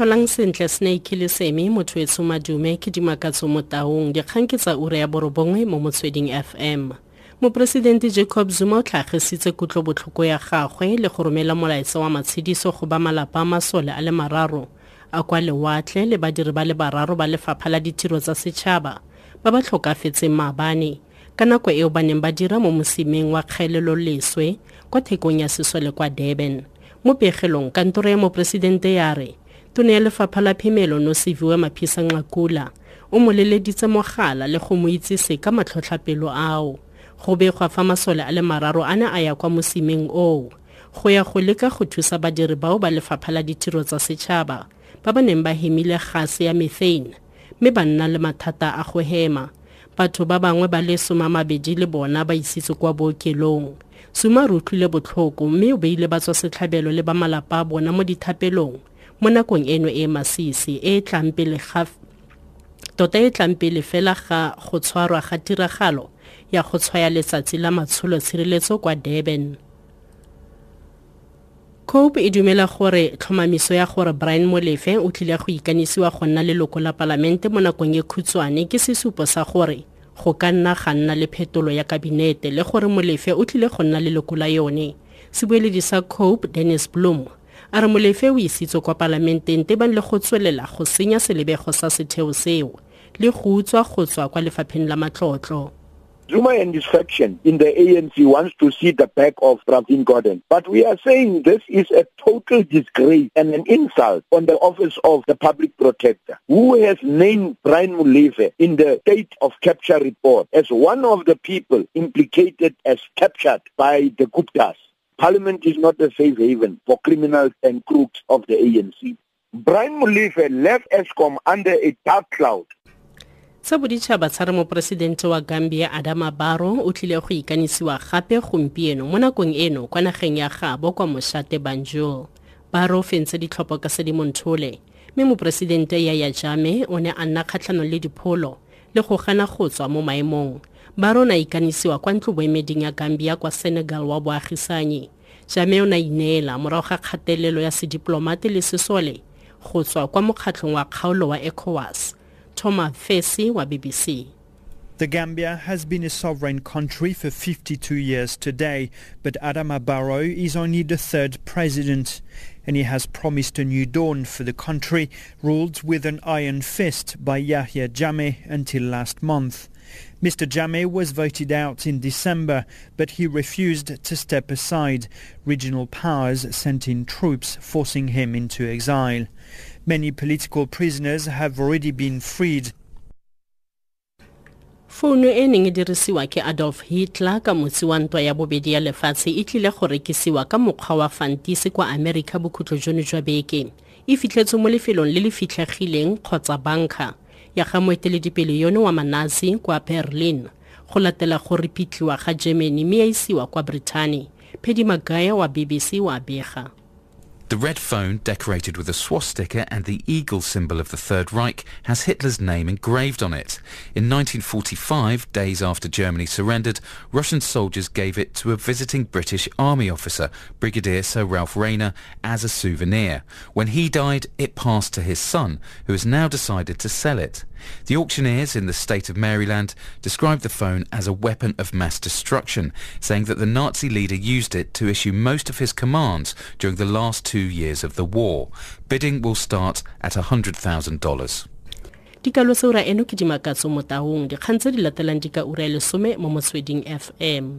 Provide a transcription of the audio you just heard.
tlholang sentle snake le semi motho e madume ke dimakatso mo taong dikgang ke tsa ura ya borobongwe mo motsweding fm moporesidente jacob zuma o tlhagisitse kutlobotlhoko ya gagwe le go romela molaetsa wa matshediso go ba malapa a masole a le mararo a kwa lewatle le badiri ba le bararo ba lefapha la ditiro tsa setšhaba ba ba tlhokafetseng maabane ka nako eo ba neng ba dira mo mosimeng wa kgaelelo leswe kwa thekong ya sesole kwa durban. Mo pegelong kantoro ya moporesidente ya re tone ya lefapha la phemelo nosiviwe maphisa nqakula o mo leleditse mogala le go mo itsese ka matlhotlhapelo ao. Go begwa fa masole a le mararo a ne a ya kwa mosimeng oo. Go ya go leka go thusa badiri bao ba lefapha la ditiro tsa setšhaba ba ba neng ba hemile gase ya methane mme ba nna le mathata a go hema. Batho ba bangwe ba le somamabedi le bona ba isitse kwa bookelong. Suma re utlwile botlhoko mme o beile batswasetlhabelo le ba malapa a bona mo dithapelong mo nakong eno e masisi e e tlang pele ga tota e tlang pele fela ga go tshwarwa ga tiragalo ya go tshwaya letsatsi la matsholo tshireletso kwa durban. Cope e dumela gore tlhomamiso ya gore brian molefe o tlile go ikanisiwa go nna leloko la palamente mo nakong e khutshwane ke sesupo sa gore go ka nna ga nna le phetolo ya kabinete le gore molefe o tlile go nna leloko la yone. Sebueledi sa cope dennis bloom a re molefe o isitswe kwa palamenteng tebang le go tswelela go senya selebego sa setheo seo le go utswa go tswa kwa lefapheng la matlotlo Zuma and his faction in the ANC wants to see the back of Pravin Gordhan. But we are saying this is a total disgrace and an insult on the office of the public protector, who has named Brian Molefe in the state of capture report as one of the people implicated as captured by the Guptas. Parliament is not a safe haven for criminals and crooks of the ANC. Brian Mulefe left ESCOM under a dark cloud. Sa boditšhabatshare moporesidente wa gambia adama baro o tlile go ikanisiwa gape gompieno mo nakong eno kwa nageng ya gabo kwa moshate banjul. Baro fentse ditlhopho ka sedimonthole mme moporesidente yaya jame o ne a nna kgatlhanong le dipholo le go gana go tswa mo maemong. Barrow na ikanisiwa kwa ntloboemeding ya gambia kwa senegal wa boagisanyi. Jammeh o na ineela morago ga kgatelelo ya sediplomate le sesole go tswa kwa mokgatlhong wa kgaolo wa ecowas Thomas Fessy wa BBC. The Gambia has been a sovereign country for 52 years today, but Adama Barrow is only the third president, and he has promised a new dawn for the country, ruled with an iron fist by Yahya Jammeh until last month. Mr. Jammeh was voted out in December, but he refused to step aside. Regional powers sent in troops, forcing him into exile. Many political prisoners have already been freed. Founu e neng e dirisiwa ke adolf hitler ka motsi wa ntwa ya bobedi ya lefatshe e tlile go rekisiwa ka mokgwa wa fantisi kwa amerika bokhutlo jono jwa beke. E fitlhetswe mo lefelong le le fitlhegileng kgotsa banka. Ya ga moeteledipele yono wa manasi kwa berlin go latela go ripitliwa ga germany mme ya isiwa kwa brittany phedi magaya wa bbc wa bega The red phone, decorated with a swastika and the eagle symbol of the Third Reich, has Hitler's name engraved on it. In 1945, days after Germany surrendered, Russian soldiers gave it to a visiting British army officer, Brigadier Sir Ralph Rayner, as a souvenir. When he died, it passed to his son, who has now decided to sell it. The auctioneers in the state of Maryland described the phone as a weapon of mass destruction, saying that the Nazi leader used it to issue most of his commands during the last two years of the war. Bidding will start at $100,000. dikalosa ura eno ke dimakatso dikgang tse di latelang di ka ura lesome mo motsweding fm